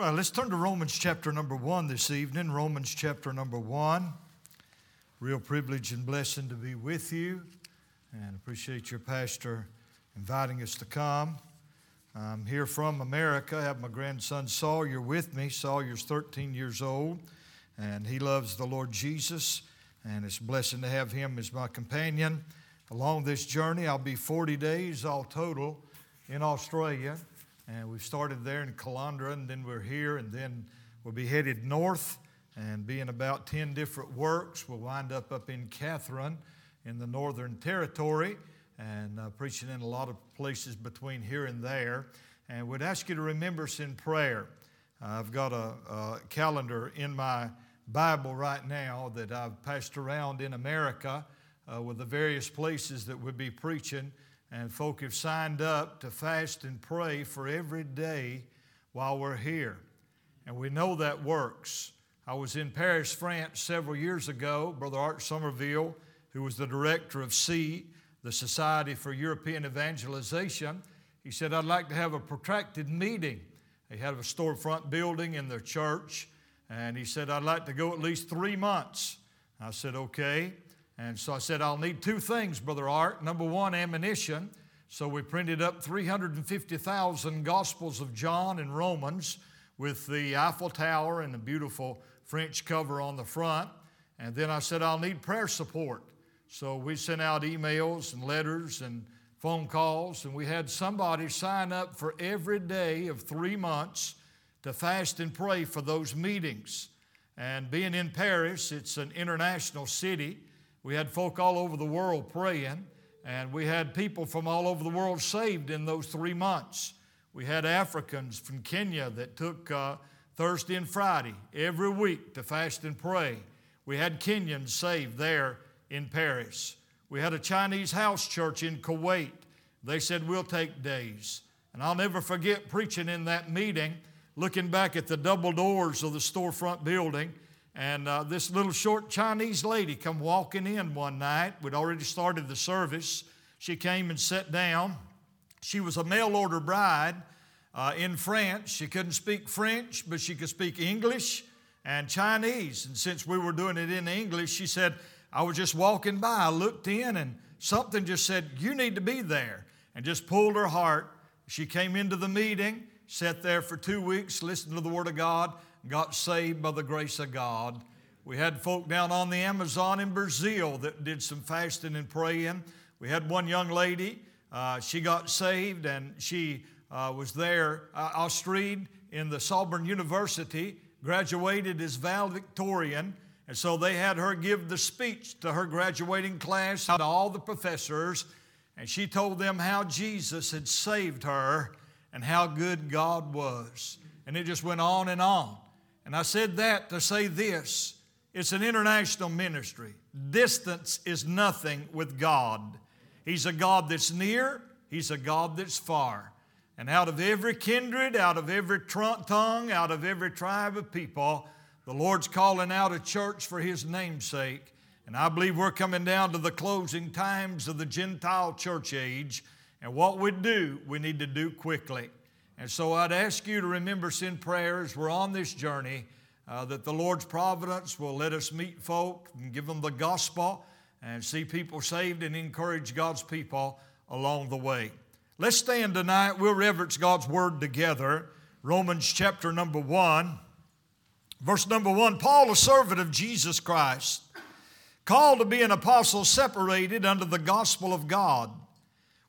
Right, let's turn to Romans chapter number one this evening. Romans chapter number one. Real privilege and blessing to be with you, and appreciate your pastor inviting us to come. I'm here from America. I have my grandson Sawyer with me. Sawyer's 13 years old, and he loves the Lord Jesus, and it's a blessing to have him as my companion along this journey. I'll be 40 days all total in Australia. And we've started there in Caloundra, and then we're here, and then we'll be headed north and be in about 10 different works. We'll wind up up in Katherine in the Northern Territory and uh, preaching in a lot of places between here and there. And we'd ask you to remember us in prayer. I've got a, a calendar in my Bible right now that I've passed around in America uh, with the various places that we'll be preaching. And folk have signed up to fast and pray for every day while we're here. And we know that works. I was in Paris, France several years ago. Brother Art Somerville, who was the director of SEE, the Society for European Evangelization, he said, I'd like to have a protracted meeting. They had a storefront building in their church, and he said, I'd like to go at least three months. I said, okay. And so I said, I'll need two things, Brother Art. Number one, ammunition. So we printed up 350,000 Gospels of John and Romans with the Eiffel Tower and the beautiful French cover on the front. And then I said, I'll need prayer support. So we sent out emails and letters and phone calls, and we had somebody sign up for every day of three months to fast and pray for those meetings. And being in Paris, it's an international city. We had folk all over the world praying, and we had people from all over the world saved in those three months. We had Africans from Kenya that took uh, Thursday and Friday every week to fast and pray. We had Kenyans saved there in Paris. We had a Chinese house church in Kuwait. They said, We'll take days. And I'll never forget preaching in that meeting, looking back at the double doors of the storefront building and uh, this little short Chinese lady come walking in one night. We'd already started the service. She came and sat down. She was a mail order bride uh, in France. She couldn't speak French, but she could speak English and Chinese. And since we were doing it in English, she said, I was just walking by. I looked in, and something just said, You need to be there. And just pulled her heart. She came into the meeting, sat there for two weeks, listened to the Word of God got saved by the grace of God. We had folk down on the Amazon in Brazil that did some fasting and praying. We had one young lady, uh, she got saved and she uh, was there, uh, in the Sorbonne University, graduated as valedictorian. And so they had her give the speech to her graduating class, to all the professors, and she told them how Jesus had saved her and how good God was. And it just went on and on. And I said that to say this it's an international ministry. Distance is nothing with God. He's a God that's near, He's a God that's far. And out of every kindred, out of every tongue, out of every tribe of people, the Lord's calling out a church for His namesake. And I believe we're coming down to the closing times of the Gentile church age. And what we do, we need to do quickly. And so I'd ask you to remember in prayers. We're on this journey uh, that the Lord's providence will let us meet folk and give them the gospel and see people saved and encourage God's people along the way. Let's stand tonight. We'll reverence God's word together. Romans chapter number one, verse number one Paul, a servant of Jesus Christ, called to be an apostle, separated under the gospel of God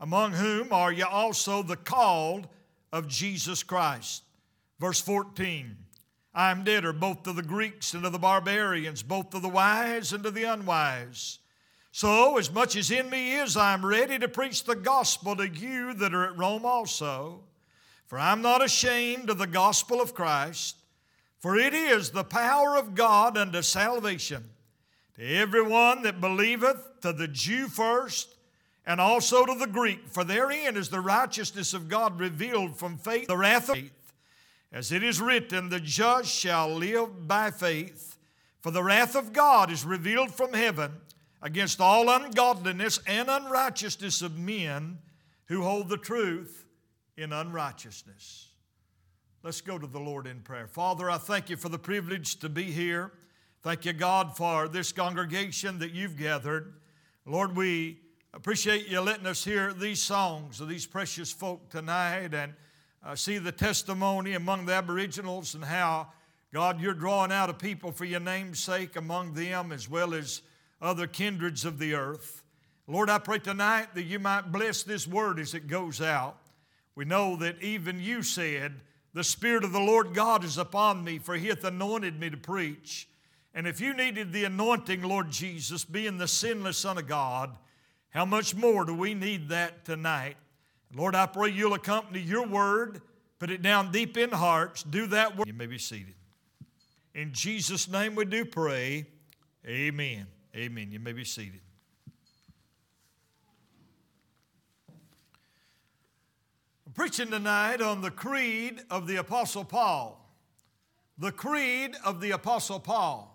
among whom are ye also the called of Jesus Christ. Verse 14 I am debtor both to the Greeks and to the barbarians, both to the wise and to the unwise. So, as much as in me is, I am ready to preach the gospel to you that are at Rome also. For I am not ashamed of the gospel of Christ, For it is the power of God unto salvation to everyone that believeth, to the Jew first, and also to the Greek. For therein is the righteousness of God revealed from faith, the wrath of faith. As it is written, the just shall live by faith. For the wrath of God is revealed from heaven against all ungodliness and unrighteousness of men who hold the truth in unrighteousness. Let's go to the Lord in prayer. Father, I thank you for the privilege to be here. Thank you, God, for this congregation that you've gathered. Lord, we appreciate you letting us hear these songs of these precious folk tonight and uh, see the testimony among the Aboriginals and how, God, you're drawing out a people for your name's sake among them as well as other kindreds of the earth. Lord, I pray tonight that you might bless this word as it goes out. We know that even you said, the Spirit of the Lord God is upon me, for He hath anointed me to preach. And if you needed the anointing, Lord Jesus, being the sinless Son of God, how much more do we need that tonight? Lord, I pray you'll accompany your word, put it down deep in hearts, do that word. You may be seated. In Jesus' name we do pray. Amen. Amen. You may be seated. I'm preaching tonight on the creed of the Apostle Paul. The creed of the Apostle Paul.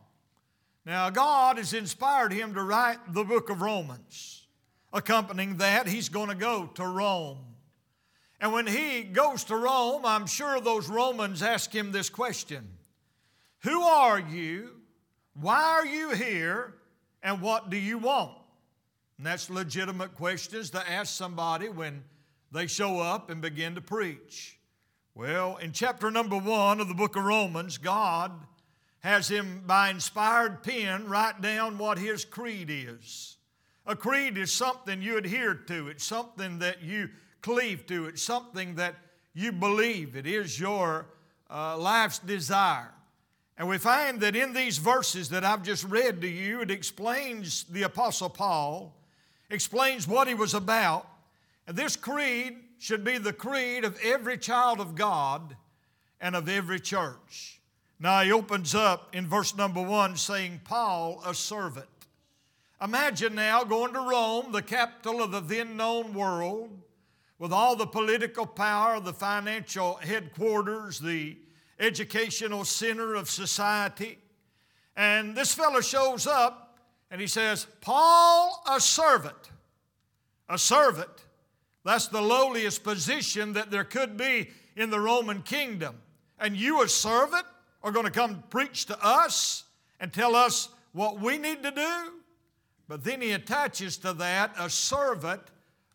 Now, God has inspired him to write the book of Romans. Accompanying that, he's going to go to Rome. And when he goes to Rome, I'm sure those Romans ask him this question Who are you? Why are you here? And what do you want? And that's legitimate questions to ask somebody when they show up and begin to preach. Well, in chapter number one of the book of Romans, God has him by inspired pen write down what his creed is. A creed is something you adhere to, it's something that you cleave to, it's something that you believe, it is your uh, life's desire. And we find that in these verses that I've just read to you, it explains the Apostle Paul, explains what he was about, and this creed should be the creed of every child of God and of every church. Now he opens up in verse number one saying, Paul, a servant. Imagine now going to Rome, the capital of the then known world, with all the political power, the financial headquarters, the educational center of society. And this fellow shows up and he says, Paul, a servant. A servant that's the lowliest position that there could be in the Roman kingdom. And you, a servant, are going to come preach to us and tell us what we need to do? But then he attaches to that a servant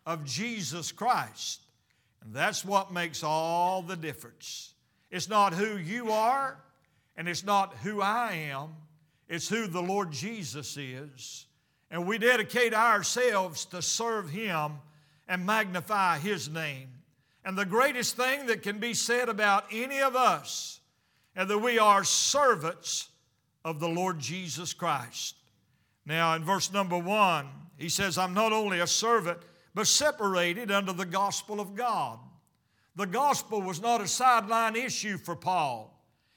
of Jesus Christ. And that's what makes all the difference. It's not who you are, and it's not who I am, it's who the Lord Jesus is. And we dedicate ourselves to serve Him and magnify His name. And the greatest thing that can be said about any of us is that we are servants of the Lord Jesus Christ. Now, in verse number one, he says, I'm not only a servant, but separated under the gospel of God. The gospel was not a sideline issue for Paul.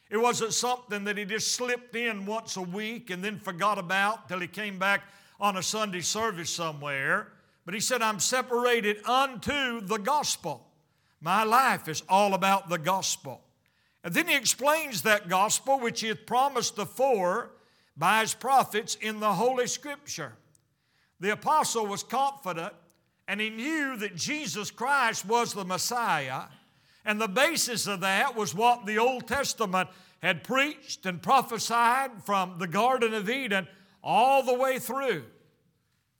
It wasn't something that he just slipped in once a week and then forgot about till he came back on a Sunday service somewhere. But he said, I'm separated unto the gospel. My life is all about the gospel. And then he explains that gospel which he had promised afore by his prophets in the Holy Scripture. The apostle was confident and he knew that Jesus Christ was the Messiah. And the basis of that was what the Old Testament had preached and prophesied from the Garden of Eden all the way through.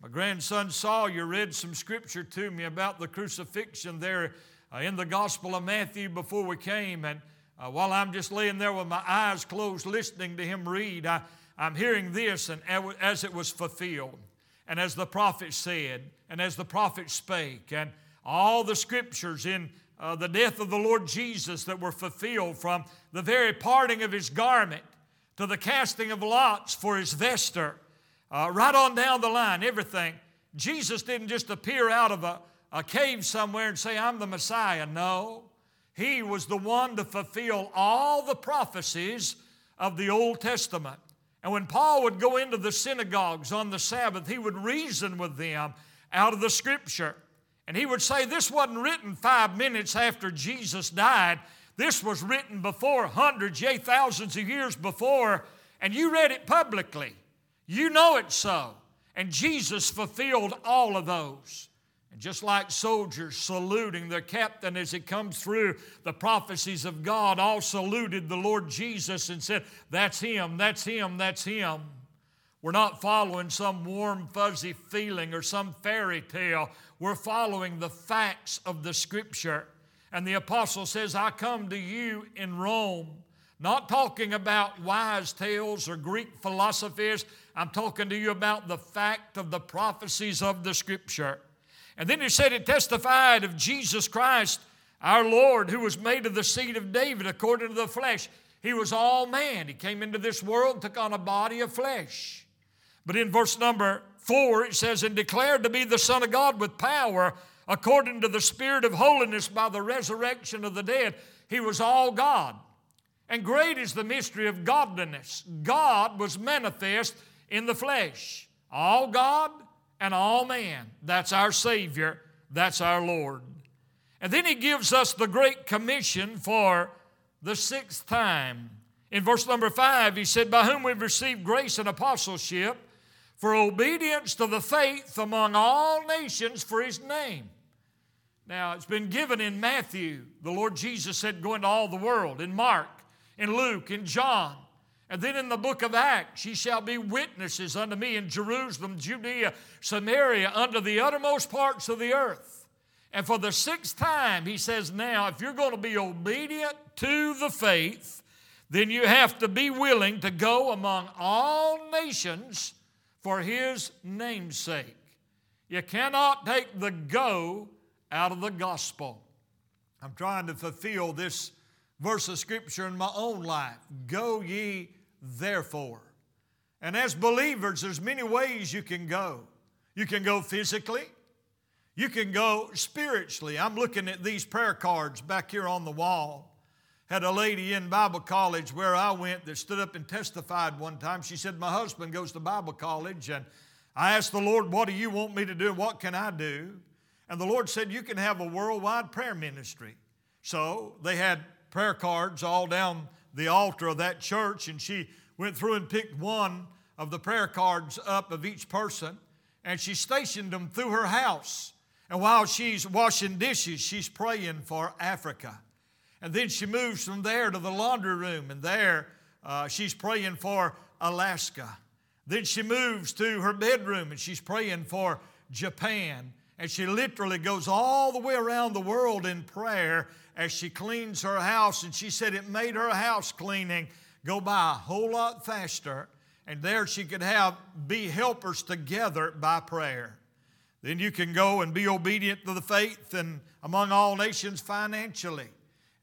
My grandson Sawyer read some scripture to me about the crucifixion there uh, in the Gospel of Matthew before we came. And uh, while I'm just laying there with my eyes closed listening to him read, I, I'm hearing this, and as it was fulfilled, and as the prophet said, and as the prophet spake, and all the scriptures in uh, the death of the Lord Jesus that were fulfilled from the very parting of his garment to the casting of lots for his vesture uh, right on down the line, everything. Jesus didn't just appear out of a, a cave somewhere and say, I'm the Messiah. No. He was the one to fulfill all the prophecies of the Old Testament. And when Paul would go into the synagogues on the Sabbath, he would reason with them out of the scripture. And he would say, This wasn't written five minutes after Jesus died. This was written before, hundreds, yea, thousands of years before, and you read it publicly. You know it so. And Jesus fulfilled all of those. And just like soldiers saluting their captain as he comes through, the prophecies of God all saluted the Lord Jesus and said, That's him, that's him, that's him. We're not following some warm, fuzzy feeling or some fairy tale. We're following the facts of the Scripture. And the apostle says, I come to you in Rome, not talking about wise tales or Greek philosophies. I'm talking to you about the fact of the prophecies of the Scripture. And then he said it testified of Jesus Christ, our Lord, who was made of the seed of David according to the flesh. He was all man. He came into this world, took on a body of flesh. But in verse number four, it says, and declared to be the Son of God with power according to the Spirit of holiness by the resurrection of the dead. He was all God. And great is the mystery of godliness. God was manifest in the flesh. All God, and all man. That's our Savior, that's our Lord. And then he gives us the Great Commission for the sixth time. In verse number five, he said, By whom we've received grace and apostleship for obedience to the faith among all nations for his name. Now, it's been given in Matthew. The Lord Jesus said, Go into all the world. In Mark, in Luke, in John. And then in the book of Acts, ye shall be witnesses unto me in Jerusalem, Judea, Samaria, unto the uttermost parts of the earth. And for the sixth time, he says, Now, if you're going to be obedient to the faith, then you have to be willing to go among all nations for his name's sake. You cannot take the go out of the gospel. I'm trying to fulfill this verse of scripture in my own life. Go ye therefore. And as believers, there's many ways you can go. You can go physically, you can go spiritually. I'm looking at these prayer cards back here on the wall. Had a lady in Bible college where I went that stood up and testified one time. She said, My husband goes to Bible college, and I asked the Lord, What do you want me to do? What can I do? And the Lord said, You can have a worldwide prayer ministry. So they had prayer cards all down the altar of that church, and she went through and picked one of the prayer cards up of each person, and she stationed them through her house. And while she's washing dishes, she's praying for Africa. And then she moves from there to the laundry room, and there uh, she's praying for Alaska. Then she moves to her bedroom, and she's praying for Japan. And she literally goes all the way around the world in prayer as she cleans her house. And she said it made her house cleaning go by a whole lot faster. And there she could have be helpers together by prayer. Then you can go and be obedient to the faith and among all nations financially.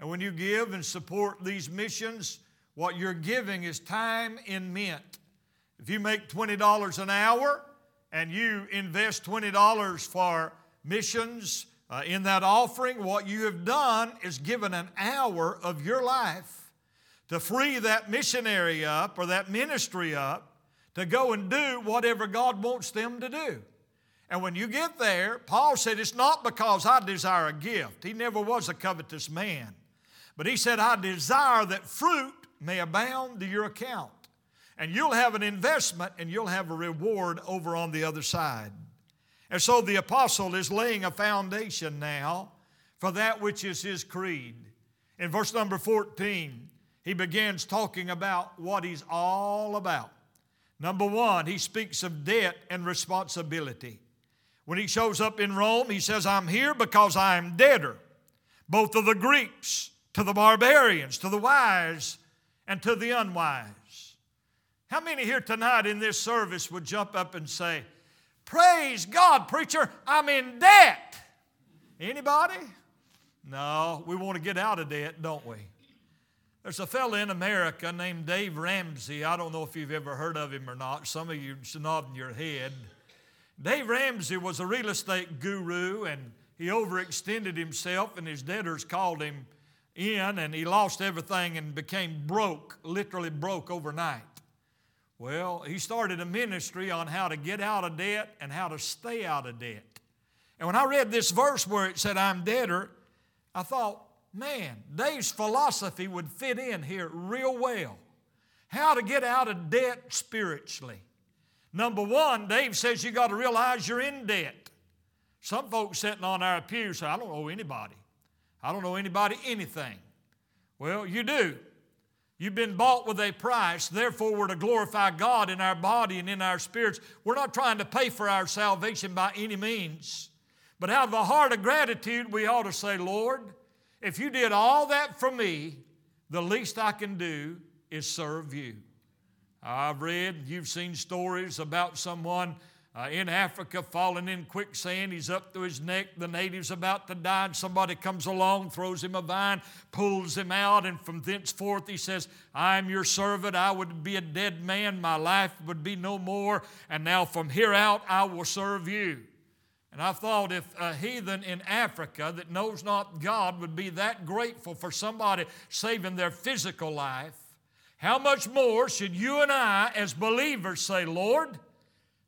And when you give and support these missions, what you're giving is time in mint. If you make $20 an hour and you invest $20 for missions uh, in that offering, what you have done is given an hour of your life to free that missionary up or that ministry up to go and do whatever God wants them to do. And when you get there, Paul said, It's not because I desire a gift. He never was a covetous man. But he said, I desire that fruit may abound to your account. And you'll have an investment and you'll have a reward over on the other side. And so the apostle is laying a foundation now for that which is his creed. In verse number 14, he begins talking about what he's all about. Number one, he speaks of debt and responsibility. When he shows up in Rome, he says, I'm here because I am debtor, both to the Greeks, to the barbarians, to the wise, and to the unwise. How many here tonight in this service would jump up and say, Praise God, preacher, I'm in debt. Anybody? No, we want to get out of debt, don't we? There's a fellow in America named Dave Ramsey. I don't know if you've ever heard of him or not. Some of you nodding your head. Dave Ramsey was a real estate guru and he overextended himself, and his debtors called him in and he lost everything and became broke, literally broke overnight. Well, he started a ministry on how to get out of debt and how to stay out of debt. And when I read this verse where it said, I'm debtor, I thought, man, Dave's philosophy would fit in here real well. How to get out of debt spiritually. Number one, Dave says you got to realize you're in debt. Some folks sitting on our pew say, I don't owe anybody. I don't owe anybody anything. Well, you do. You've been bought with a price, therefore, we're to glorify God in our body and in our spirits. We're not trying to pay for our salvation by any means. But out of a heart of gratitude, we ought to say, Lord, if you did all that for me, the least I can do is serve you. I've read, you've seen stories about someone uh, in Africa falling in quicksand. He's up to his neck. The native's about to die, and somebody comes along, throws him a vine, pulls him out, and from thenceforth he says, I am your servant. I would be a dead man. My life would be no more. And now from here out, I will serve you. And I thought if a heathen in Africa that knows not God would be that grateful for somebody saving their physical life, how much more should you and I, as believers, say, Lord,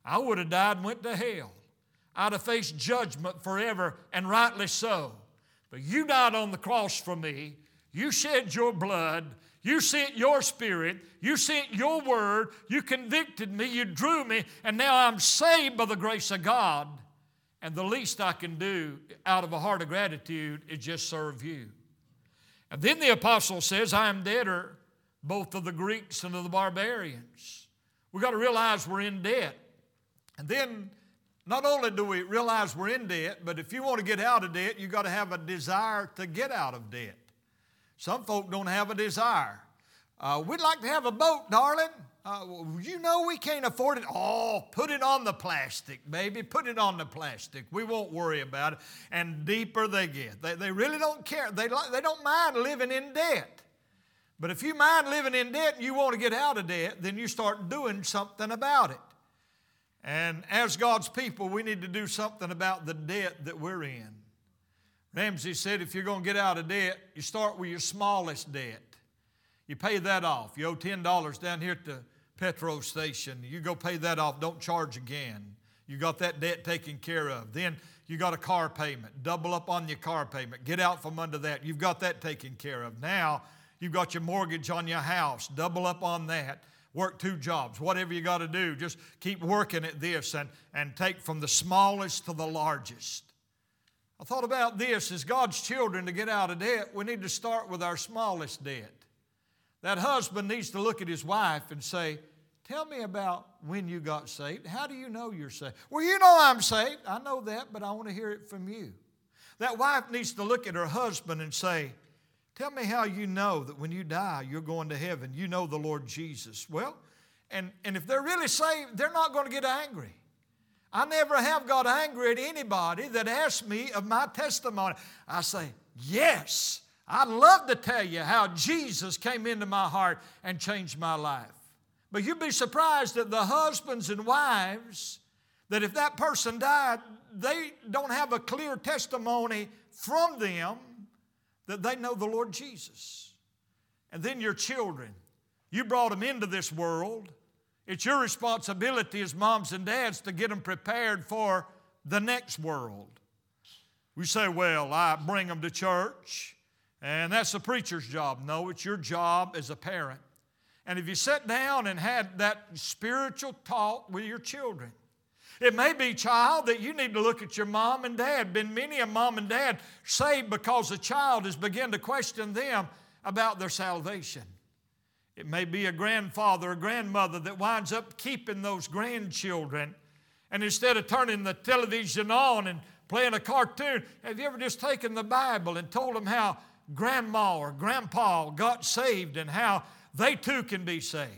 I would have died and went to hell. I'd have faced judgment forever, and rightly so. But you died on the cross for me. You shed your blood. You sent your spirit. You sent your word. You convicted me. You drew me. And now I'm saved by the grace of God. And the least I can do out of a heart of gratitude is just serve you. And then the apostle says, I am debtor both of the Greeks and of the barbarians. We've got to realize we're in debt. And then not only do we realize we're in debt, but if you want to get out of debt, you've got to have a desire to get out of debt. Some folk don't have a desire. Uh, we'd like to have a boat, darling. Uh, you know we can't afford it. Oh, put it on the plastic, baby. Put it on the plastic. We won't worry about it. And deeper they get. They, they really don't care. They, they don't mind living in debt. But if you mind living in debt and you want to get out of debt, then you start doing something about it. And as God's people, we need to do something about the debt that we're in. Ramsey said if you're going to get out of debt, you start with your smallest debt. You pay that off. You owe $10 down here at the petrol station. You go pay that off. Don't charge again. You got that debt taken care of. Then you got a car payment. Double up on your car payment. Get out from under that. You've got that taken care of. Now you've got your mortgage on your house. Double up on that work two jobs, whatever you got to do, just keep working at this and, and take from the smallest to the largest. I thought about this as God's children to get out of debt, we need to start with our smallest debt. That husband needs to look at his wife and say, Tell me about when you got saved. How do you know you're saved? Well, you know I'm saved. I know that, but I want to hear it from you. That wife needs to look at her husband and say, Tell me how you know that when you die, you're going to heaven. You know the Lord Jesus. Well, and, and if they're really saved, they're not going to get angry. I never have got angry at anybody that asked me of my testimony. I say, Yes, I'd love to tell you how Jesus came into my heart and changed my life. But you'd be surprised at the husbands and wives that if that person died, they don't have a clear testimony from them that they know the Lord Jesus. And then your children. You brought them into this world. It's your responsibility as moms and dads to get them prepared for the next world. We say, well, I bring them to church, and that's the preacher's job. No, it's your job as a parent. And if you sat down and had that spiritual talk with your children, it may be, child, that you need to look at your mom and dad. Been many a mom and dad saved because a child has begun to question them about their salvation. It may be a grandfather or grandmother that winds up keeping those grandchildren. And instead of turning the television on and playing a cartoon, have you ever just taken the Bible and told them how grandma or grandpa got saved and how they too can be saved?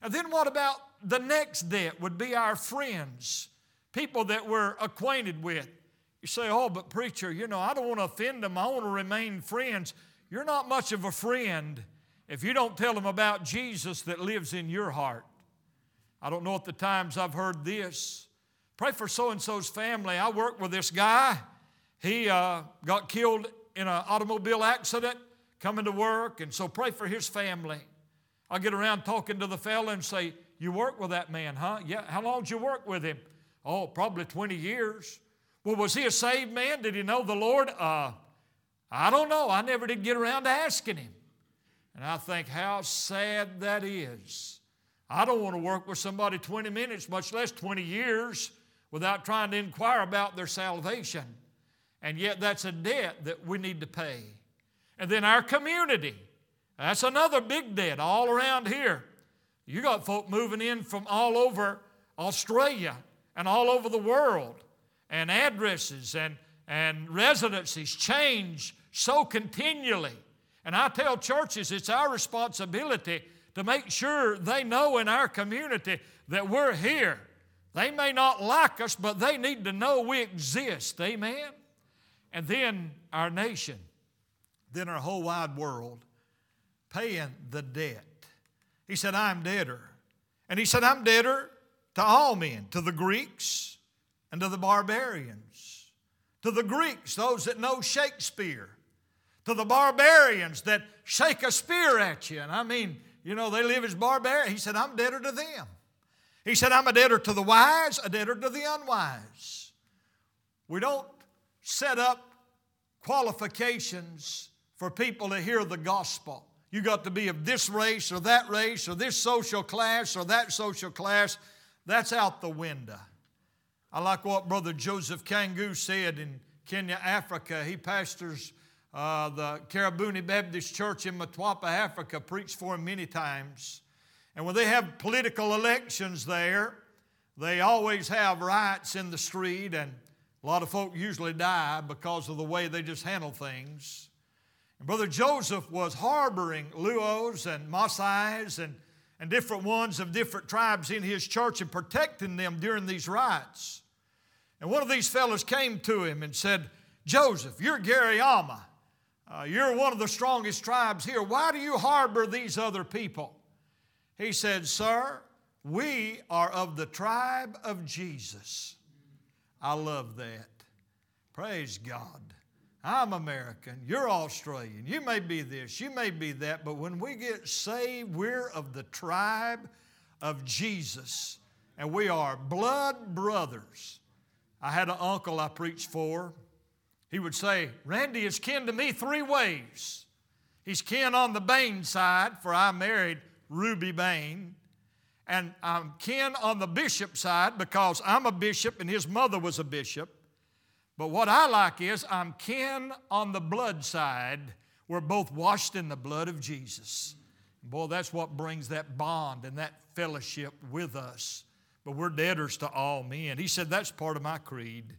And then what about the next debt would be our friends, people that we're acquainted with. You say, Oh, but preacher, you know, I don't want to offend them. I want to remain friends. You're not much of a friend if you don't tell them about Jesus that lives in your heart. I don't know at the times I've heard this. Pray for so and so's family. I work with this guy. He uh, got killed in an automobile accident coming to work, and so pray for his family. I'll get around talking to the fella and say, You work with that man, huh? Yeah. How long did you work with him? Oh, probably 20 years. Well, was he a saved man? Did he know the Lord? Uh, I don't know. I never did get around to asking him. And I think how sad that is. I don't want to work with somebody 20 minutes, much less 20 years, without trying to inquire about their salvation. And yet, that's a debt that we need to pay. And then our community. That's another big debt all around here. You got folk moving in from all over Australia and all over the world, and addresses and, and residencies change so continually. And I tell churches it's our responsibility to make sure they know in our community that we're here. They may not like us, but they need to know we exist. Amen? And then our nation, then our whole wide world, paying the debt. He said, I'm debtor. And he said, I'm debtor to all men, to the Greeks and to the barbarians. To the Greeks, those that know Shakespeare. To the barbarians that shake a spear at you. And I mean, you know, they live as barbarians. He said, I'm debtor to them. He said, I'm a debtor to the wise, a debtor to the unwise. We don't set up qualifications for people to hear the gospel. You got to be of this race or that race or this social class or that social class. That's out the window. I like what Brother Joseph Kangu said in Kenya, Africa. He pastors uh, the Karabuni Baptist Church in Mtwapa, Africa, preached for him many times. And when they have political elections there, they always have riots in the street, and a lot of folk usually die because of the way they just handle things. And Brother Joseph was harboring Luos and Maasai's and, and different ones of different tribes in his church and protecting them during these riots. And one of these fellows came to him and said, Joseph, you're Giriama. Uh, you're one of the strongest tribes here. Why do you harbor these other people? He said, Sir, we are of the tribe of Jesus. I love that. Praise God. I'm American, you're Australian, you may be this, you may be that, but when we get saved, we're of the tribe of Jesus, and we are blood brothers. I had an uncle I preached for. He would say, Randy is kin to me three ways. He's kin on the Bane side, for I married Ruby Bane. And I'm kin on the bishop side because I'm a bishop and his mother was a bishop. But what I like is I'm kin on the blood side. We're both washed in the blood of Jesus. Boy, that's what brings that bond and that fellowship with us. But we're debtors to all men. He said, That's part of my creed.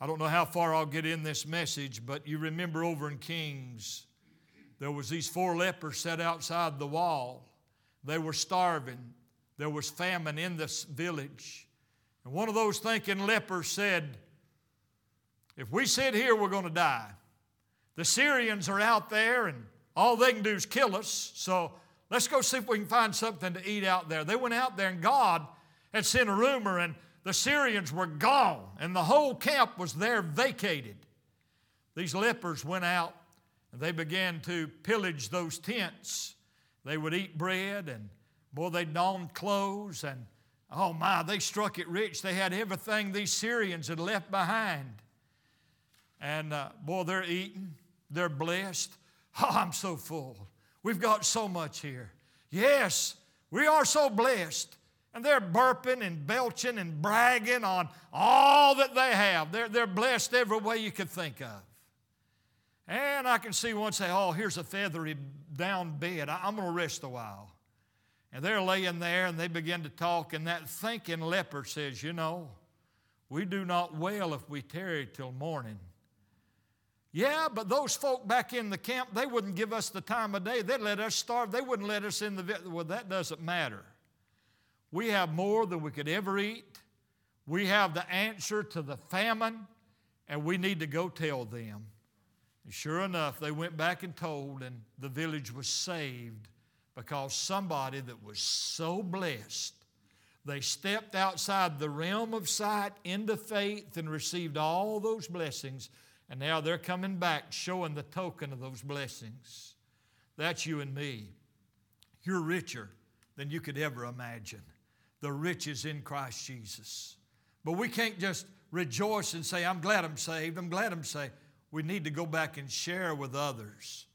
I don't know how far I'll get in this message, but you remember over in Kings, there was these four lepers set outside the wall. They were starving. There was famine in this village. And one of those thinking lepers said, if we sit here, we're going to die. The Syrians are out there, and all they can do is kill us. So let's go see if we can find something to eat out there. They went out there, and God had sent a rumor, and the Syrians were gone, and the whole camp was there vacated. These lepers went out, and they began to pillage those tents. They would eat bread, and boy, they donned clothes, and oh my, they struck it rich. They had everything these Syrians had left behind. And uh, boy, they're eating, they're blessed. Oh, I'm so full. We've got so much here. Yes, we are so blessed. And they're burping and belching and bragging on all that they have. They're, they're blessed every way you could think of. And I can see one say, Oh, here's a feathery down bed. I'm going to rest a while. And they're laying there and they begin to talk, and that thinking leper says, You know, we do not well if we tarry till morning. Yeah, but those folk back in the camp, they wouldn't give us the time of day. They'd let us starve. They wouldn't let us in the. Village. Well, that doesn't matter. We have more than we could ever eat. We have the answer to the famine, and we need to go tell them. And sure enough, they went back and told, and the village was saved because somebody that was so blessed, they stepped outside the realm of sight into faith and received all those blessings And now they're coming back showing the token of those blessings. That's you and me. You're richer than you could ever imagine. The riches in Christ Jesus. But we can't just rejoice and say, I'm glad I'm saved, I'm glad I'm saved. We need to go back and share with others.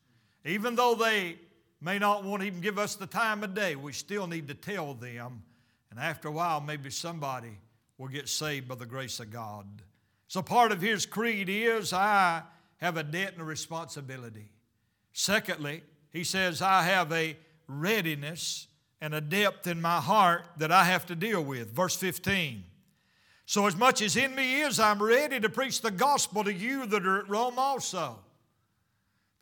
Even though they may not want to even give us the time of day, we still need to tell them. And after a while, maybe somebody will get saved by the grace of God. So part of his creed is I have a debt and a responsibility. Secondly, he says, I have a readiness and a depth in my heart that I have to deal with. Verse 15. So, as much as in me is, I'm ready to preach the gospel to you that are at Rome also.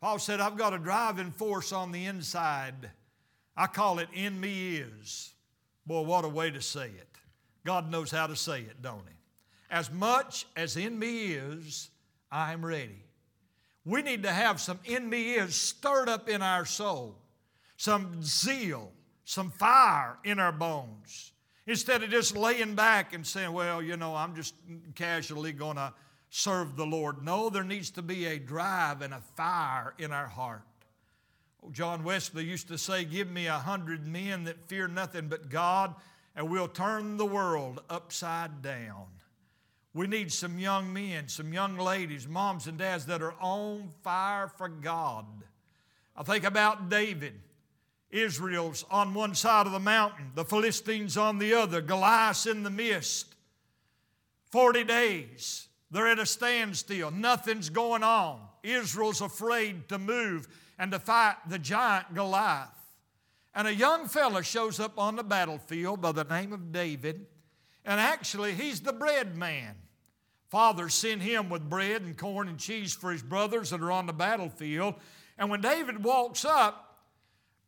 Paul said, I've got a driving force on the inside. I call it in me is. Boy, what a way to say it. God knows how to say it, don't He? As much as in me is, I'm ready. We need to have some in me is stirred up in our soul, some zeal, some fire in our bones. Instead of just laying back and saying, well, you know, I'm just casually going to serve the Lord. No, there needs to be a drive and a fire in our heart. Oh, John Wesley used to say, Give me a hundred men that fear nothing but God, and we'll turn the world upside down. We need some young men, some young ladies, moms and dads that are on fire for God. I think about David. Israel's on one side of the mountain, the Philistines on the other, Goliath in the midst. 40 days, they're at a standstill, nothing's going on. Israel's afraid to move and to fight the giant Goliath. And a young fella shows up on the battlefield by the name of David, and actually, he's the bread man. Father sent him with bread and corn and cheese for his brothers that are on the battlefield. And when David walks up,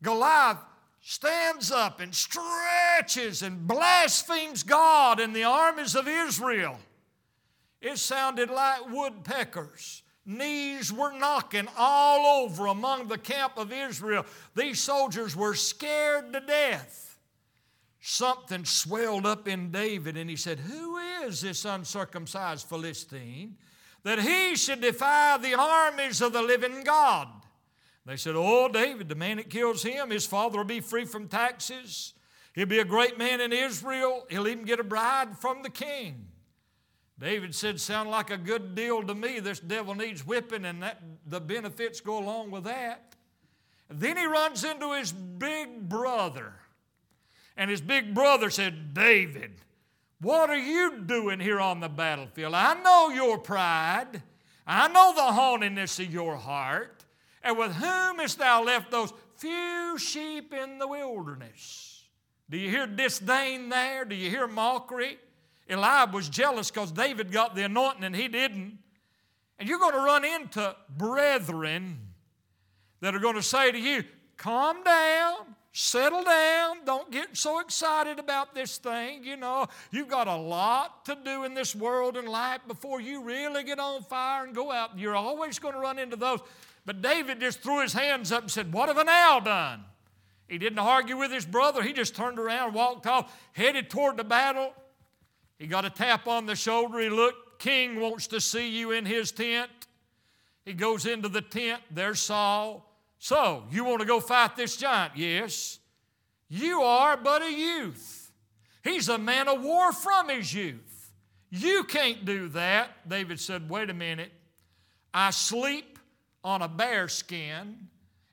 Goliath stands up and stretches and blasphemes God and the armies of Israel. It sounded like woodpeckers. Knees were knocking all over among the camp of Israel. These soldiers were scared to death. Something swelled up in David, and he said, Who is this uncircumcised Philistine that he should defy the armies of the living God? They said, Oh, David, the man that kills him, his father will be free from taxes. He'll be a great man in Israel. He'll even get a bride from the king. David said, Sound like a good deal to me. This devil needs whipping, and that, the benefits go along with that. then he runs into his big brother. And his big brother said, David, what are you doing here on the battlefield? I know your pride. I know the haughtiness of your heart. And with whom hast thou left those few sheep in the wilderness? Do you hear disdain there? Do you hear mockery? Eliab was jealous because David got the anointing and he didn't. And you're going to run into brethren that are going to say to you, calm down, settle down, don't get so excited about this thing. You know, you've got a lot to do in this world and life before you really get on fire and go out. You're always going to run into those. But David just threw his hands up and said, What have I now done? He didn't argue with his brother. He just turned around, walked off, headed toward the battle. He got a tap on the shoulder. He looked, King wants to see you in his tent. He goes into the tent. There's Saul. So, you want to go fight this giant? Yes. You are but a youth. He's a man of war from his youth. You can't do that. David said, Wait a minute. I sleep on a bear skin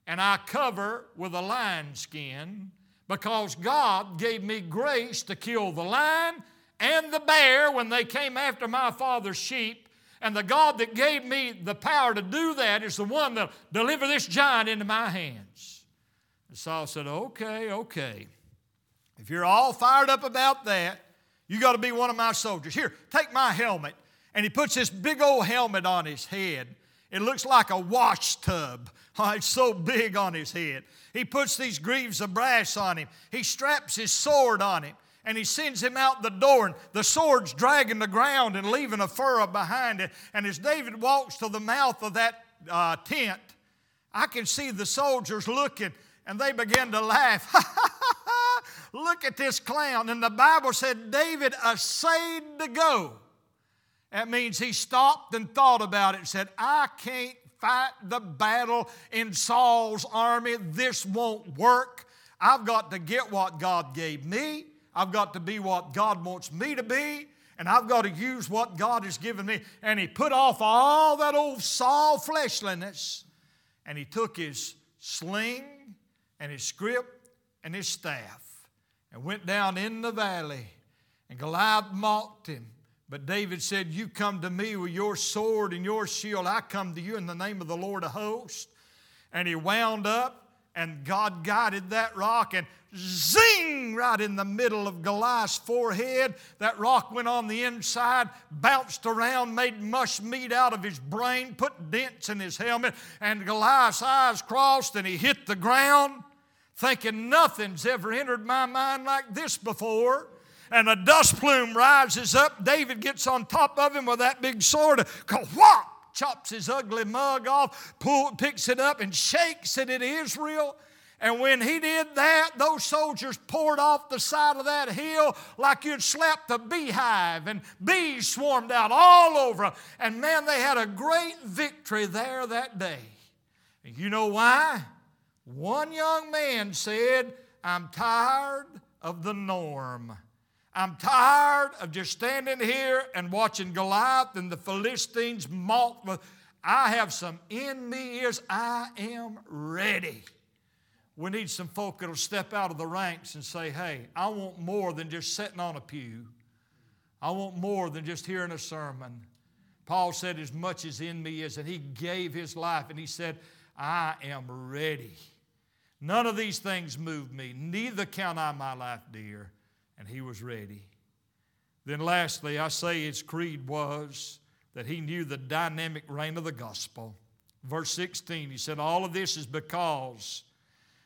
and I cover with a lion skin because God gave me grace to kill the lion and the bear when they came after my father's sheep. And the God that gave me the power to do that is the one that'll deliver this giant into my hands. And Saul said, Okay, okay. If you're all fired up about that, you got to be one of my soldiers. Here, take my helmet. And he puts this big old helmet on his head. It looks like a wash tub. Oh, it's so big on his head. He puts these greaves of brass on him. He straps his sword on him and he sends him out the door, and the sword's dragging the ground and leaving a furrow behind it. And as David walks to the mouth of that uh, tent, I can see the soldiers looking, and they begin to laugh. Look at this clown. And the Bible said David essayed to go That means he stopped and thought about it and said, I can't fight the battle in Saul's army. This won't work. I've got to get what God gave me. I've got to be what God wants me to be. And I've got to use what God has given me. And he put off all that old Saul fleshliness and he took his sling and his scrip and his staff and went down in the valley. And Goliath mocked him. But David said, You come to me with your sword and your shield. I come to you in the name of the Lord of hosts. And he wound up, and God guided that rock, and zing, right in the middle of Goliath's forehead. That rock went on the inside, bounced around, made mush meat out of his brain, put dents in his helmet, and Goliath's eyes crossed, and he hit the ground, thinking nothing's ever entered my mind like this before and a dust plume rises up. David gets on top of him with that big sword, chops his ugly mug off, pull, picks it up, and shakes it at Israel. And when he did that, those soldiers poured off the side of that hill like you'd slapped a beehive, and bees swarmed out all over. And man, they had a great victory there that day. And you know why? One young man said, I'm tired of the norm. I'm tired of just standing here and watching Goliath and the Philistines mock. I have some in me ears. I am ready. We need some folk that'll step out of the ranks and say, hey, I want more than just sitting on a pew. I want more than just hearing a sermon. Paul said, as much as in me is, and he gave his life, and he said, I am ready. None of these things move me, neither count I my life dear and he was ready. Then, lastly, I say his creed was that he knew the dynamic reign of the gospel. Verse 16, he said, All of this is because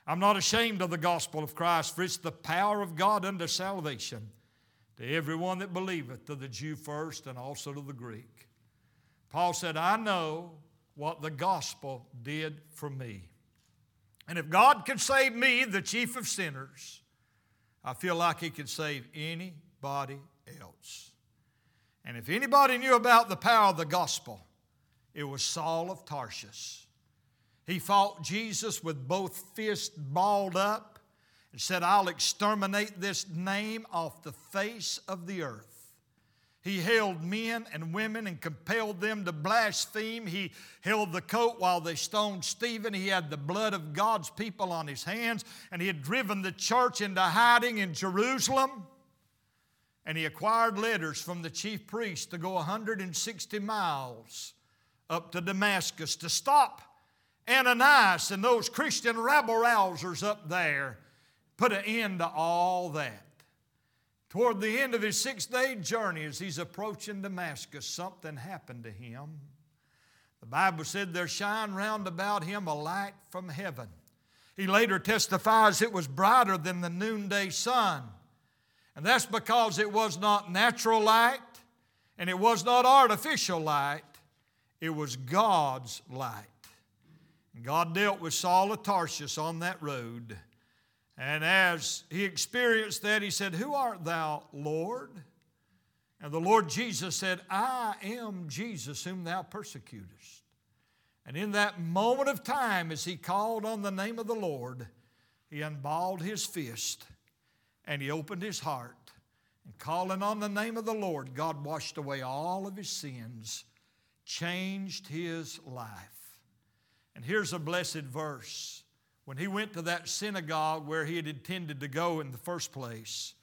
I'm not ashamed of the gospel of Christ, for it's the power of God unto salvation to everyone that believeth, to the Jew first and also to the Greek. Paul said, I know what the gospel did for me. And if God can save me, the chief of sinners, I feel like he could save anybody else. And if anybody knew about the power of the gospel, it was Saul of Tarsus. He fought Jesus with both fists balled up and said, I'll exterminate this name off the face of the earth. He held men and women and compelled them to blaspheme. He held the coat while they stoned Stephen. He had the blood of God's people on his hands, and he had driven the church into hiding in Jerusalem. And he acquired letters from the chief priest to go 160 miles up to Damascus to stop Ananias and those Christian rabble rousers up there, put an end to all that. Toward the end of his six day journey, as he's approaching Damascus, something happened to him. The Bible said there shined round about him a light from heaven. He later testifies it was brighter than the noonday sun. And that's because it was not natural light and it was not artificial light, it was God's light. God dealt with Saul of Tarsus on that road. And as he experienced that, he said, Who art thou, Lord? And the Lord Jesus said, I am Jesus whom thou persecutest. And in that moment of time, as he called on the name of the Lord, he unballed his fist and he opened his heart. And calling on the name of the Lord, God washed away all of his sins, changed his life. And here's a blessed verse when he went to that synagogue where he had intended to go in the first place.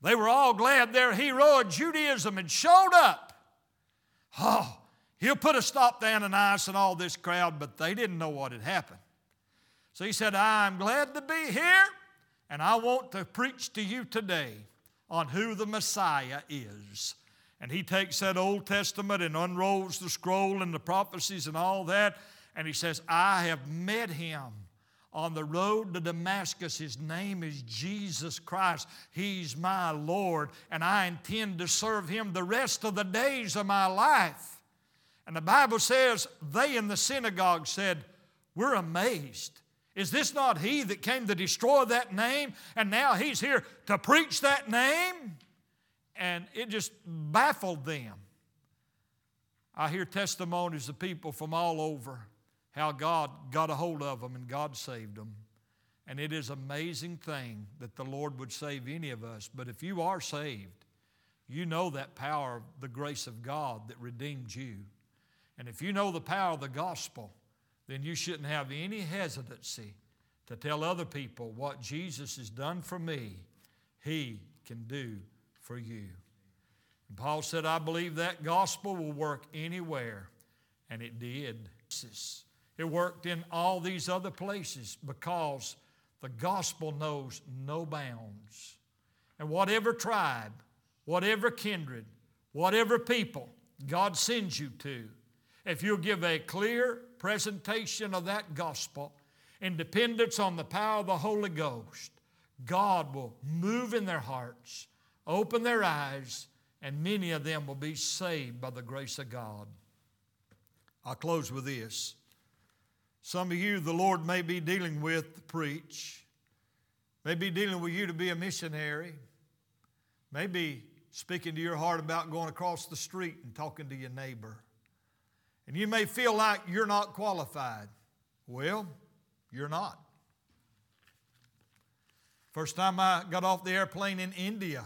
They were all glad their hero of Judaism had showed up. Oh, he'll put a stop to Ananias and all this crowd, but they didn't know what had happened. So he said, I'm glad to be here, and I want to preach to you today on who the Messiah is. And he takes that Old Testament and unrolls the scroll and the prophecies and all that, and he says, I have met him on the road to Damascus. His name is Jesus Christ. He's my Lord, and I intend to serve Him the rest of the days of my life. And the Bible says, they in the synagogue said, We're amazed. Is this not He that came to destroy that name, and now He's here to preach that name? And it just baffled them. I hear testimonies of people from all over how God got a hold of them and God saved them. And it is an amazing thing that the Lord would save any of us. But if you are saved, you know that power of the grace of God that redeemed you. And if you know the power of the gospel, then you shouldn't have any hesitancy to tell other people what Jesus has done for me, He can do for you. And Paul said, I believe that gospel will work anywhere. And it did. It worked in all these other places because the gospel knows no bounds. And whatever tribe, whatever kindred, whatever people God sends you to, if you'll give a clear presentation of that gospel in dependence on the power of the Holy Ghost, God will move in their hearts, open their eyes, and many of them will be saved by the grace of God. I'll close with this. Some of you, the Lord may be dealing with to preach, may be dealing with you to be a missionary, may be speaking to your heart about going across the street and talking to your neighbor. And you may feel like you're not qualified. Well, you're not. First time I got off the airplane in India,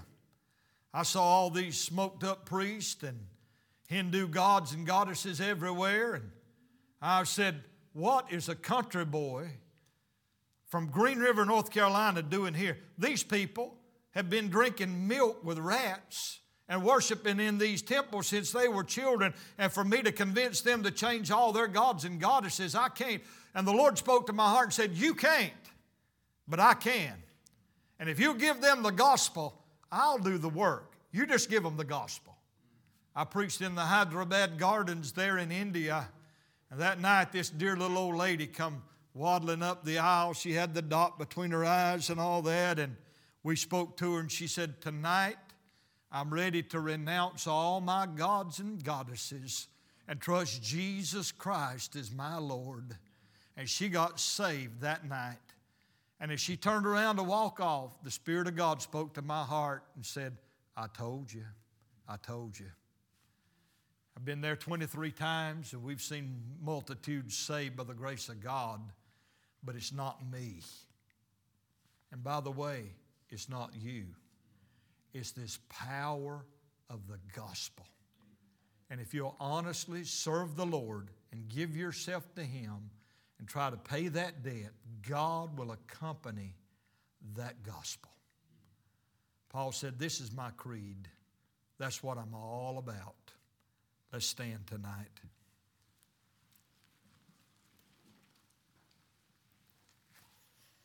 I saw all these smoked up priests and Hindu gods and goddesses everywhere. And I said, What is a country boy from Green River, North Carolina, doing here? These people have been drinking milk with rats and worshiping in these temples since they were children. And for me to convince them to change all their gods and goddesses, I can't. And the Lord spoke to my heart and said, You can't, but I can. And if you give them the gospel, I'll do the work. You just give them the gospel. I preached in the Hyderabad Gardens there in India. And that night, this dear little old lady come waddling up the aisle. She had the dot between her eyes and all that. And we spoke to her, and she said, Tonight, I'm ready to renounce all my gods and goddesses and trust Jesus Christ as my Lord. And she got saved that night. And as she turned around to walk off, the Spirit of God spoke to my heart and said, I told you, I told you. I've been there 23 times and we've seen multitudes saved by the grace of God, but it's not me. And by the way, it's not you. It's this power of the gospel. And if you'll honestly serve the Lord and give yourself to Him and try to pay that debt, God will accompany that gospel. Paul said, This is my creed. That's what I'm all about. Let's stand tonight.